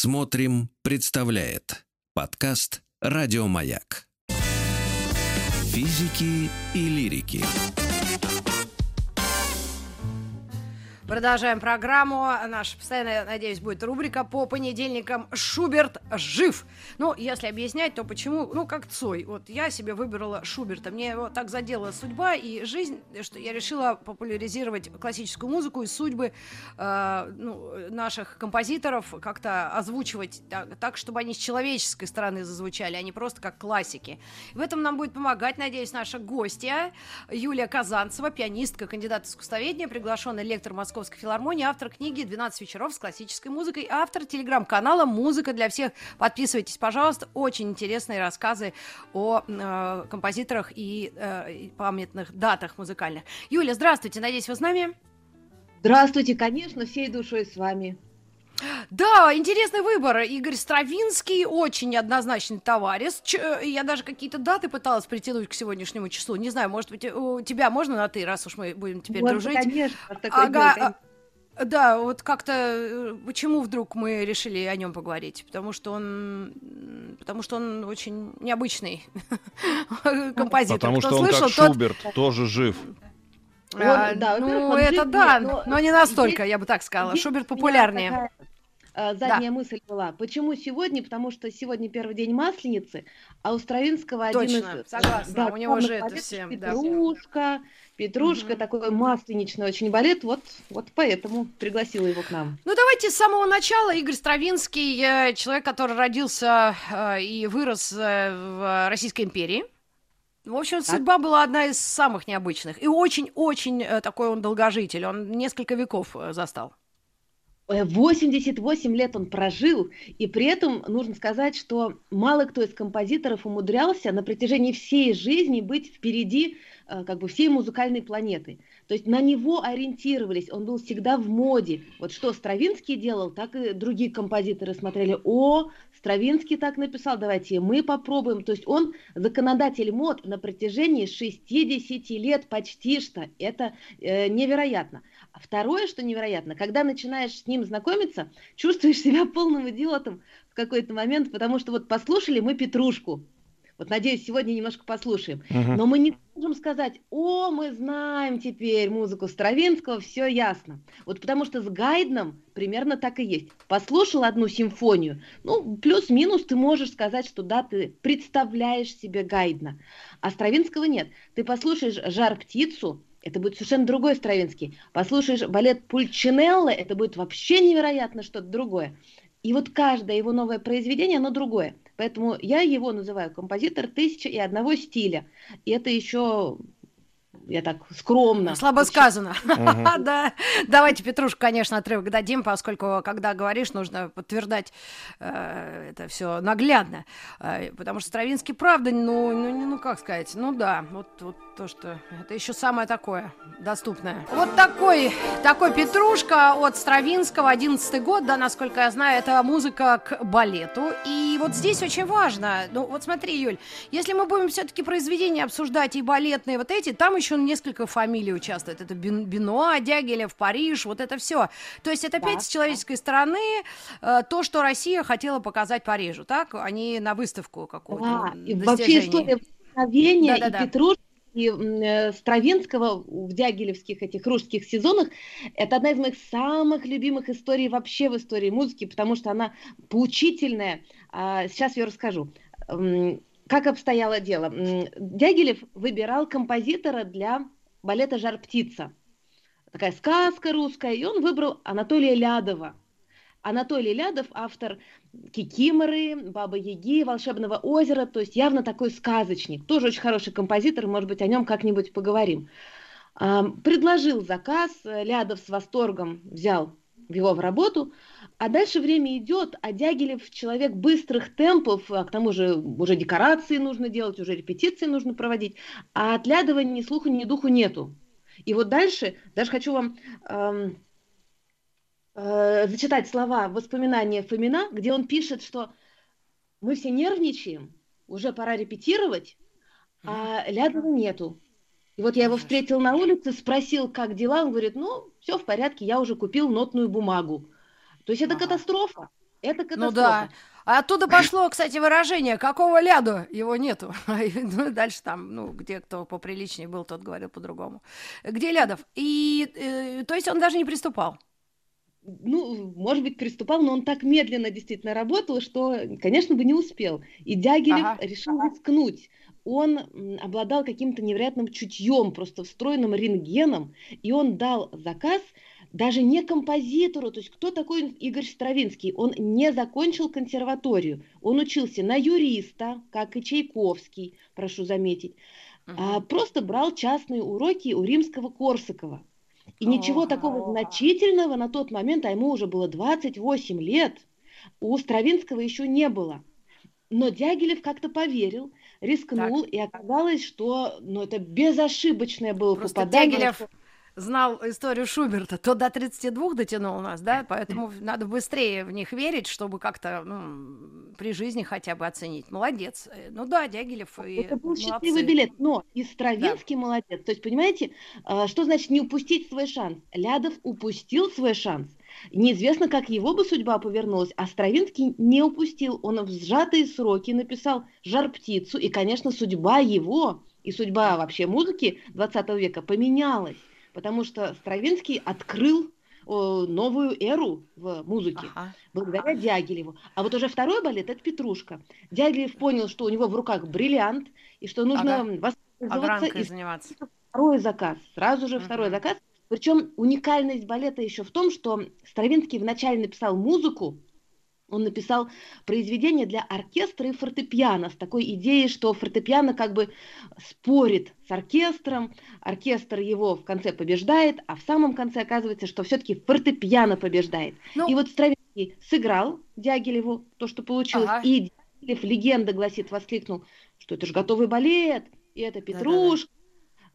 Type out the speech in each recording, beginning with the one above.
Смотрим, представляет подкаст Радиомаяк. Физики и лирики. Продолжаем программу. Наша постоянно, надеюсь, будет рубрика по понедельникам «Шуберт жив». Ну, если объяснять, то почему? Ну, как Цой. Вот я себе выбрала Шуберта. Мне его так задела судьба и жизнь, что я решила популяризировать классическую музыку и судьбы э, ну, наших композиторов как-то озвучивать так, так, чтобы они с человеческой стороны зазвучали, а не просто как классики. В этом нам будет помогать, надеюсь, наша гостья Юлия Казанцева, пианистка, кандидат искусствоведения, приглашенный лектор Москвы Московской филармонии, автор книги «12 вечеров с классической музыкой», автор телеграм-канала «Музыка для всех». Подписывайтесь, пожалуйста. Очень интересные рассказы о э, композиторах и э, памятных датах музыкальных. Юля, здравствуйте. Надеюсь, вы с нами? Здравствуйте, конечно, всей душой с вами. Да, интересный выбор. Игорь Стравинский очень однозначный товарищ. Ч- я даже какие-то даты пыталась притянуть к сегодняшнему числу. Не знаю, может быть, у тебя можно на ты, раз уж мы будем теперь вот, дружить. Конечно, ага, а, да, вот как-то э, почему вдруг мы решили о нем поговорить? Потому что он, потому что он очень необычный композитор. Потому что он слышал, как тот... Шуберт тоже жив. А, он, да, ну, это да, но, но не настолько, здесь, я бы так сказала. Шуберт популярнее. Такая Э, задняя да. мысль была. Почему сегодня? Потому что сегодня первый день Масленицы, а у Стравинского Точно, один из... согласна, да, у него же это все. Петрушка, да. Петрушка, угу. такой масленичный очень балет, вот, вот поэтому пригласила его к нам. Ну, давайте с самого начала. Игорь Стравинский, э, человек, который родился э, и вырос в Российской империи. В общем, судьба была одна из самых необычных. И очень-очень такой он долгожитель. Он несколько веков застал. 88 лет он прожил, и при этом нужно сказать, что мало кто из композиторов умудрялся на протяжении всей жизни быть впереди э, как бы всей музыкальной планеты. То есть на него ориентировались, он был всегда в моде. Вот что Стравинский делал, так и другие композиторы смотрели, о, Стравинский так написал, давайте мы попробуем. То есть он законодатель мод на протяжении 60 лет почти что. Это э, невероятно. А второе, что невероятно, когда начинаешь с ним знакомиться, чувствуешь себя полным идиотом в какой-то момент, потому что вот послушали мы Петрушку, вот, надеюсь, сегодня немножко послушаем. Uh-huh. Но мы не можем сказать, о, мы знаем теперь музыку Стравинского, все ясно. Вот потому что с Гайдном примерно так и есть. Послушал одну симфонию, ну, плюс-минус ты можешь сказать, что да, ты представляешь себе Гайдна. А Стравинского нет. Ты послушаешь «Жар-птицу», это будет совершенно другой Стравинский. Послушаешь балет Пульчинелло, это будет вообще невероятно что-то другое. И вот каждое его новое произведение, оно другое. Поэтому я его называю композитор тысяча и одного стиля. И это еще я так скромно. Слабо сказано. Да. Давайте Петрушку, конечно, отрывок дадим, поскольку, когда говоришь, нужно подтверждать э, это все наглядно. Э, потому что Стравинский, правда, ну, ну, ну, как сказать, ну да, вот, вот то, что это еще самое такое доступное. Вот такой, такой Петрушка от Стравинского, 11 год, да, насколько я знаю, это музыка к балету. И вот здесь очень важно, ну вот смотри, Юль, если мы будем все-таки произведения обсуждать и балетные вот эти, там еще несколько фамилий участвует. Это Бенуа, Дягилев, Париж, вот это все. То есть это опять да, с человеческой да. стороны э, то, что Россия хотела показать Парижу, так? Они на выставку какую-то. Да, и вообще история вдохновения да, да, и да. Петрушки и э, Стравинского в дягилевских этих русских сезонах, это одна из моих самых любимых историй вообще в истории музыки, потому что она поучительная. А, сейчас я расскажу. Как обстояло дело? Дягилев выбирал композитора для балета «Жар-птица». Такая сказка русская, и он выбрал Анатолия Лядова. Анатолий Лядов, автор Кикиморы, Баба Яги, Волшебного озера, то есть явно такой сказочник. Тоже очень хороший композитор, может быть, о нем как-нибудь поговорим. Предложил заказ, Лядов с восторгом взял его в работу, а дальше время идет, а Дягилев человек быстрых темпов, а к тому же уже декорации нужно делать, уже репетиции нужно проводить, а от Лядова ни слуху, ни духу нету. И вот дальше, даже хочу вам эм, э, зачитать слова воспоминания Фомина, где он пишет, что мы все нервничаем, уже пора репетировать, а Лядова нету. И вот я его встретил на улице, спросил, как дела, он говорит, ну, все в порядке, я уже купил нотную бумагу. То есть это катастрофа. Это катастрофа. Ну да. А оттуда пошло, кстати, выражение, какого ляду его нету. ну, дальше там, ну, где кто поприличнее был, тот говорил по-другому. Где Лядов? И, э, то есть он даже не приступал? Ну, может быть, приступал, но он так медленно действительно работал, что, конечно, бы не успел. И Дягилев ага. решил рискнуть. Он обладал каким-то невероятным чутьем, просто встроенным рентгеном, и он дал заказ даже не композитору, то есть кто такой Игорь Стравинский? Он не закончил консерваторию, он учился на юриста, как и Чайковский, прошу заметить, uh-huh. а просто брал частные уроки у римского Корсакова. И ничего такого значительного на тот момент, а ему уже было 28 лет, у Стравинского еще не было. Но Дягилев как-то поверил, рискнул, так. и оказалось, что ну, это безошибочное было Просто попадание. Дягилев знал историю Шуберта, то до 32 дотянул нас, да, поэтому надо быстрее в них верить, чтобы как-то ну, при жизни хотя бы оценить. Молодец. Ну да, Дягилев и Это был молодцы. счастливый билет, но и Стравинский да. молодец. То есть, понимаете, а, что значит не упустить свой шанс? Лядов упустил свой шанс. Неизвестно, как его бы судьба повернулась, а Стравинский не упустил. Он в сжатые сроки написал «Жар-птицу», и, конечно, судьба его и судьба вообще музыки 20 века поменялась потому что Стравинский открыл новую эру в музыке, ага. благодаря Дягилеву. А вот уже второй балет – это «Петрушка». Дягилев понял, что у него в руках бриллиант, и что нужно ага. воспользоваться. И заниматься. Второй заказ, сразу же второй uh заказ. Причем уникальность балета еще в том, что Стравинский вначале написал музыку, он написал произведение для оркестра и фортепиано с такой идеей, что фортепиано как бы спорит с оркестром, оркестр его в конце побеждает, а в самом конце оказывается, что все-таки фортепиано побеждает. Ну... И вот Стравинский сыграл Дягилеву то, что получилось, ага. и Дягилев, легенда гласит, воскликнул, что это же готовый балет, и это Петрушка,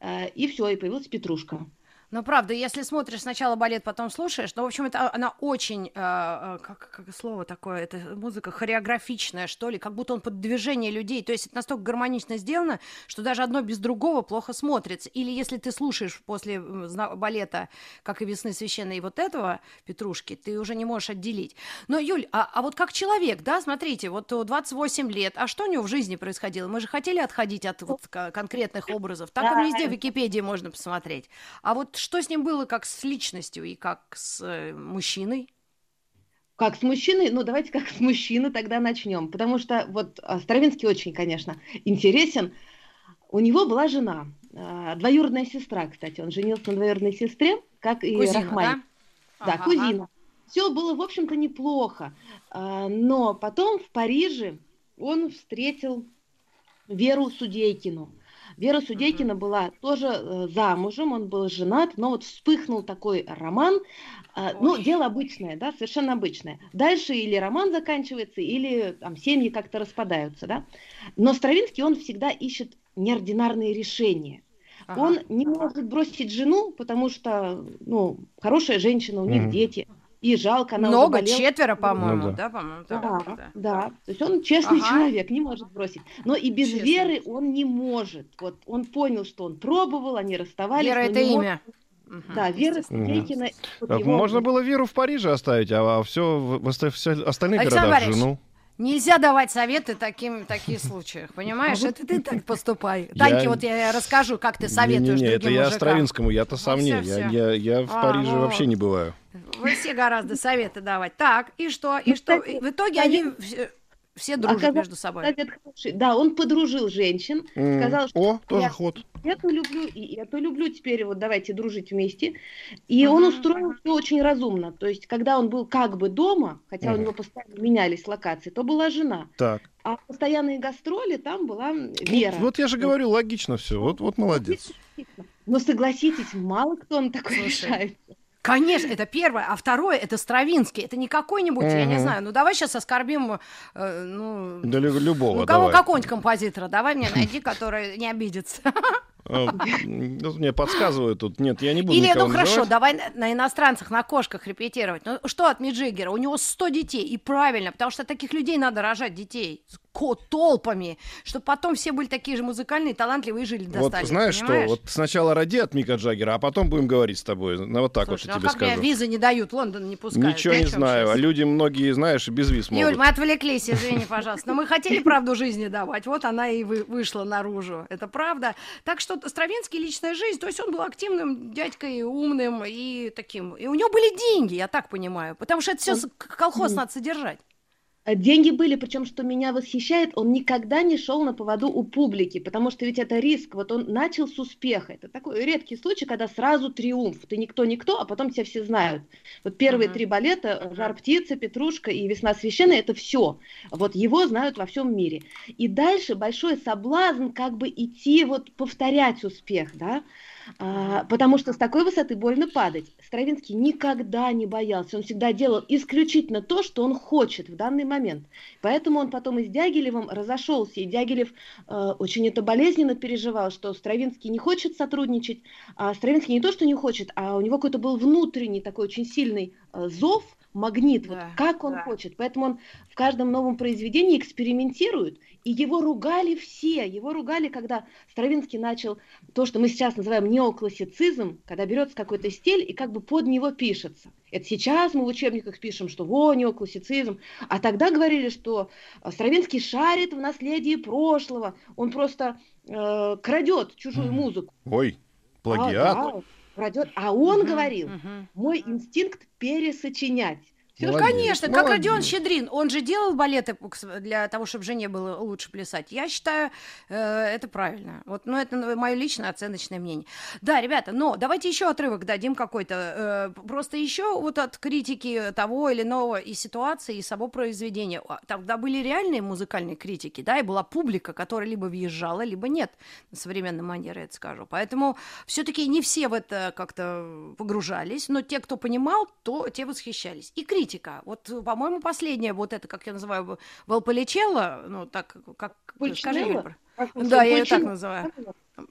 Да-да-да. и все, и появилась Петрушка. Ну, правда, если смотришь сначала балет, потом слушаешь, ну, в общем, это она очень, э, э, как, как слово такое, это музыка хореографичная, что ли, как будто он под движение людей, то есть это настолько гармонично сделано, что даже одно без другого плохо смотрится. Или если ты слушаешь после балета, как и «Весны священной» и вот этого Петрушки, ты уже не можешь отделить. Но, Юль, а, а вот как человек, да, смотрите, вот 28 лет, а что у него в жизни происходило? Мы же хотели отходить от вот, конкретных образов, так да. везде в Википедии можно посмотреть. А вот что с ним было как с личностью и как с э, мужчиной? Как с мужчиной? Ну, давайте как с мужчиной тогда начнем. Потому что вот а, Стравинский очень, конечно, интересен. У него была жена, а, двоюродная сестра, кстати. Он женился на двоюродной сестре, как и кузина, Рахмай. Да, да ага, кузина. Ага. Все было, в общем-то, неплохо. Но потом в Париже он встретил Веру Судейкину. Вера Судейкина была тоже э, замужем, он был женат, но вот вспыхнул такой роман. Э, ну, дело обычное, да, совершенно обычное. Дальше или роман заканчивается, или там семьи как-то распадаются, да. Но Стравинский, он всегда ищет неординарные решения. Ага. Он не может бросить жену, потому что, ну, хорошая женщина, у них mm дети и жалко, она Много, четверо, по-моему, ну, да, да по-моему. Да, да, да, да. То есть он честный ага. человек, не может бросить. Но и без Честный. веры он не может. Вот он понял, что он пробовал, они расставались. Вера это имя. Может... Да, Вера Стейкина. Вот его... Можно было Веру в Париже оставить, а, а все, в, все остальные Александр города жену. Нельзя давать советы таким, таких случаях, понимаешь? Это ты так поступай. Таньке вот я расскажу, как ты советуешь не, не, не, это я Стравинскому, я-то сам не. Я, я, я в а, Париже ну, вообще не бываю. Вы все гораздо советы давать. Так, и что? И что? В итоге они все дружат Оказалось, между собой. Совет Да, он подружил женщин, mm. сказал, что О, тоже я ход. эту люблю, и эту люблю, теперь вот давайте дружить вместе. И uh-huh. он устроил все очень разумно. То есть, когда он был как бы дома, хотя uh-huh. у него постоянно менялись локации, то была жена. Так. А постоянные гастроли там была Вера. Вот, вот я же говорю, логично все. Вот, вот молодец. Но согласитесь, мало кто на такое решается. Конечно, это первое. А второе, это Стравинский. Это не какой-нибудь, я не знаю, ну давай сейчас оскорбим, э, ну... Да любого, Ну кого, какого-нибудь композитора, давай мне найди, который не обидится. А, ну, мне подсказывают тут. Нет, я не буду Или, ну хорошо, давай на иностранцах, на кошках репетировать. Ну что от Миджигера? У него 100 детей, и правильно, потому что таких людей надо рожать детей. Толпами, чтобы потом все были такие же музыкальные, талантливые и жили до Вот знаешь что, вот сначала ради от Мика Джаггера, а потом будем говорить с тобой. Ну, вот так Слушай, вот я ну, тебе как скажу. Мне визы не дают, Лондон не пускают. Ничего не знаю, а люди многие, знаешь, без виз могут. Юль, мы отвлеклись, извини, пожалуйста. Но мы хотели правду жизни давать, вот она и вы, вышла наружу. Это правда. Так что Стравинский личная жизнь, то есть он был активным дядькой, умным и таким. И у него были деньги, я так понимаю, потому что это все колхоз надо содержать. Э, деньги были, причем, что меня восхищает, он никогда не шел на поводу у публики, потому что ведь это риск. Вот он начал с успеха. Это такой редкий случай, когда сразу триумф. Ты никто-никто, а потом тебя все знают. Вот первые uh-huh. три балета «Жар птица», «Петрушка» и «Весна священная» — это все. Вот его знают во всем мире. И дальше большой соблазн как бы идти, вот повторять успех, да. А, потому что с такой высоты больно падать. Стравинский никогда не боялся, он всегда делал исключительно то, что он хочет в данный момент. Поэтому он потом и с Дягилевым разошелся, и Дягилев э, очень это болезненно переживал, что Стравинский не хочет сотрудничать, а Стравинский не то, что не хочет, а у него какой-то был внутренний такой очень сильный э, зов, магнит, да, вот как он да. хочет. Поэтому он в каждом новом произведении экспериментирует, и его ругали все. Его ругали, когда Стравинский начал то, что мы сейчас называем неоклассицизм, когда берется какой-то стиль и как бы под него пишется. Это сейчас мы в учебниках пишем, что во, неоклассицизм. А тогда говорили, что Стравинский шарит в наследии прошлого. Он просто э, крадет чужую музыку. Ой, плагиат. А, да, крадет. А он угу, говорил, угу. мой инстинкт пересочинять. Ну, конечно, как Родион Щедрин. Он же делал балеты для того, чтобы жене было лучше плясать. Я считаю, э, это правильно. Вот, ну, это мое личное оценочное мнение. Да, ребята, но давайте еще отрывок дадим какой-то. Э, просто еще вот от критики того или иного и ситуации, и само произведения. А, тогда были реальные музыкальные критики, да, и была публика, которая либо въезжала, либо нет. На современной манере это скажу. Поэтому все-таки не все в это как-то погружались, но те, кто понимал, то те восхищались. И критики критика. Вот, по-моему, последняя, вот это, как я называю, Валполичелло, ну, так, как... Пульчинелло? Да, я ее так называю.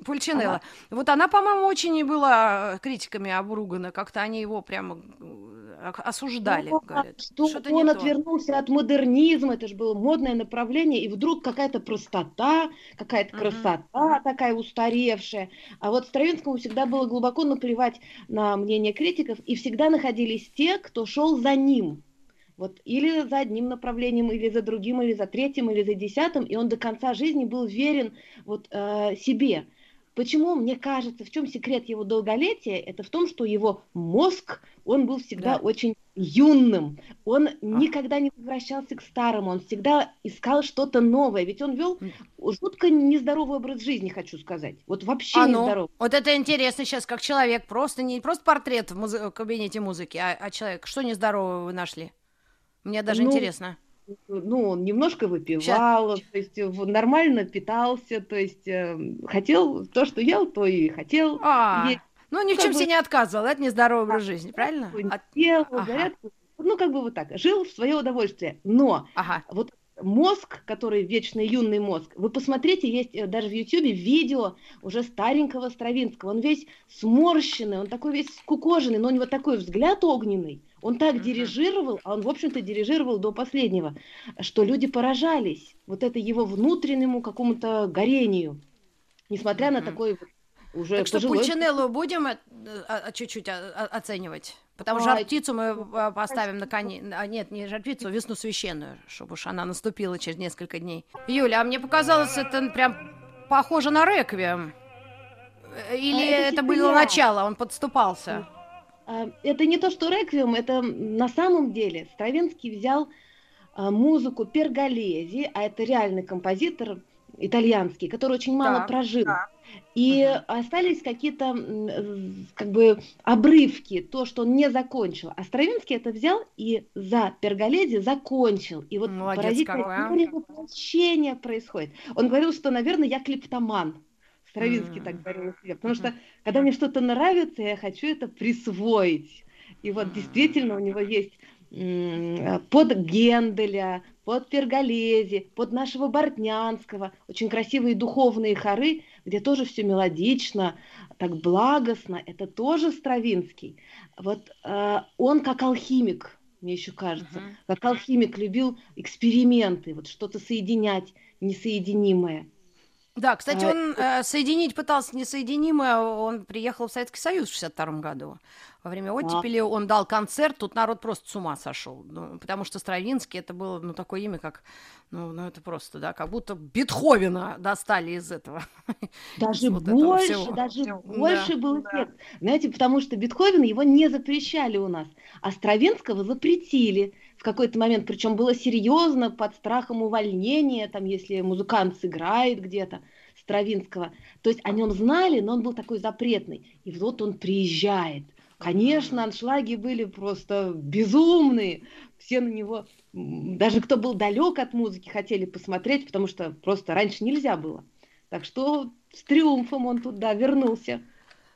Пульчинелла. Ага. Вот она, по-моему, очень и была критиками обругана. Как-то они его прямо э, осуждали. Ну, говорят. Что он отвернулся от модернизма, это же было модное направление, и вдруг какая-то простота, какая-то красота uh-huh. такая устаревшая. А вот Стравинскому всегда было глубоко наплевать на мнение критиков, и всегда находились те, кто шел за ним. Вот или за одним направлением, или за другим, или за третьим, или за десятым, и он до конца жизни был верен вот, э, себе. Почему, мне кажется, в чем секрет его долголетия, это в том, что его мозг, он был всегда да. очень юным, он а. никогда не возвращался к старому, он всегда искал что-то новое, ведь он вел жутко нездоровый образ жизни, хочу сказать, вот вообще а ну, нездоровый. Вот это интересно сейчас, как человек, просто не просто портрет в, муз- кабинете музыки, а, а человек, что нездорового вы нашли? Мне даже ну, интересно. Ну, он немножко выпивал, Сейчас. то есть нормально питался, то есть э, хотел то, что ел, то и хотел. А, есть. ну ни в чем себе не отказывал, это нездоровый образ жизни, правильно? Ел, ага. зарядку, ну как бы вот так, жил в свое удовольствие, но ага. вот мозг, который вечный юный мозг, вы посмотрите, есть э, даже в Ютьюбе видео уже старенького Стравинского, он весь сморщенный, он такой весь скукоженный, но у него такой взгляд огненный, он так uh-huh. дирижировал, а он, в общем-то, дирижировал до последнего, что люди поражались вот это его внутреннему какому-то горению, несмотря uh-huh. на такой уже Так пожилой... что Пульчинеллу будем а, а, чуть-чуть а, оценивать? Потому что жар птицу мы поставим на коне. А нет, не жар птицу, весну священную, чтобы уж она наступила через несколько дней. Юля, а мне показалось, это прям похоже на реквием. Или а это, это было начало, он подступался? А, это не то, что реквием, это на самом деле Стравинский взял а, музыку Перголези, а это реальный композитор итальянский, который очень мало так, прожил. Так. И угу. остались какие-то как бы обрывки, то, что он не закончил. А Стравинский это взял и за Перголези закончил. И вот Молодец поразительное а. воплощение происходит. Он говорил, что, наверное, я клептоман. Стравинский mm. так говорил себе. Потому что, когда мне что-то нравится, я хочу это присвоить. И вот действительно у него есть под Генделя, под Перголези, под нашего Бортнянского, очень красивые духовные хоры, где тоже все мелодично, так благостно, это тоже Стравинский. Вот э, он как алхимик, мне еще кажется. Uh-huh. Как алхимик любил эксперименты, вот что-то соединять несоединимое. Да, кстати, а, он э, соединить пытался несоединимое. Он приехал в Советский Союз в 62 году. Во время оттепели а. он дал концерт, тут народ просто с ума сошел. Ну, потому что Стравинский это было ну, такое имя, как, ну, ну это просто, да, как будто Бетховена достали из этого. Даже вот больше, этого даже всего. больше да, был эффект. Да. Знаете, потому что Бетховен его не запрещали у нас, а Стравинского запретили в какой-то момент, причем было серьезно, под страхом увольнения, там, если музыкант сыграет где-то. Стравинского. То есть о нем знали, но он был такой запретный. И вот он приезжает – Конечно, аншлаги были просто безумные. Все на него, даже кто был далек от музыки, хотели посмотреть, потому что просто раньше нельзя было. Так что с триумфом он туда вернулся.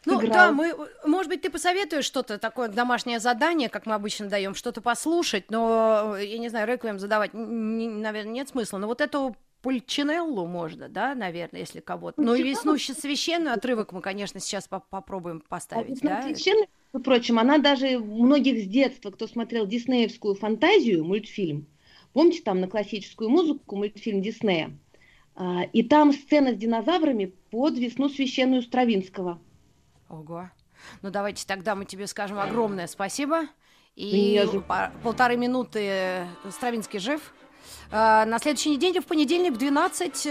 Ну играл. да, мы, может быть, ты посоветуешь что-то такое домашнее задание, как мы обычно даем, что-то послушать, но я не знаю, реквием задавать, не, наверное, нет смысла. Но вот эту Пульчинеллу можно, да, наверное, если кого-то. Ну и веснущий священный отрывок мы, конечно, сейчас по попробуем поставить, а, да? Священный Впрочем, она даже многих с детства, кто смотрел диснеевскую фантазию, мультфильм, помните там на классическую музыку мультфильм Диснея, а, и там сцена с динозаврами под весну священную Стравинского. Ого. Ну давайте тогда мы тебе скажем огромное спасибо. И по полторы минуты Стравинский жив. А, на следующей неделе, в понедельник в 12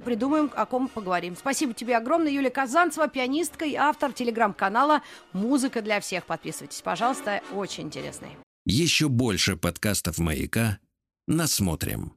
придумаем, о ком поговорим. Спасибо тебе огромное, Юлия Казанцева, пианистка и автор телеграм-канала «Музыка для всех». Подписывайтесь, пожалуйста, очень интересный. Еще больше подкастов «Маяка» насмотрим.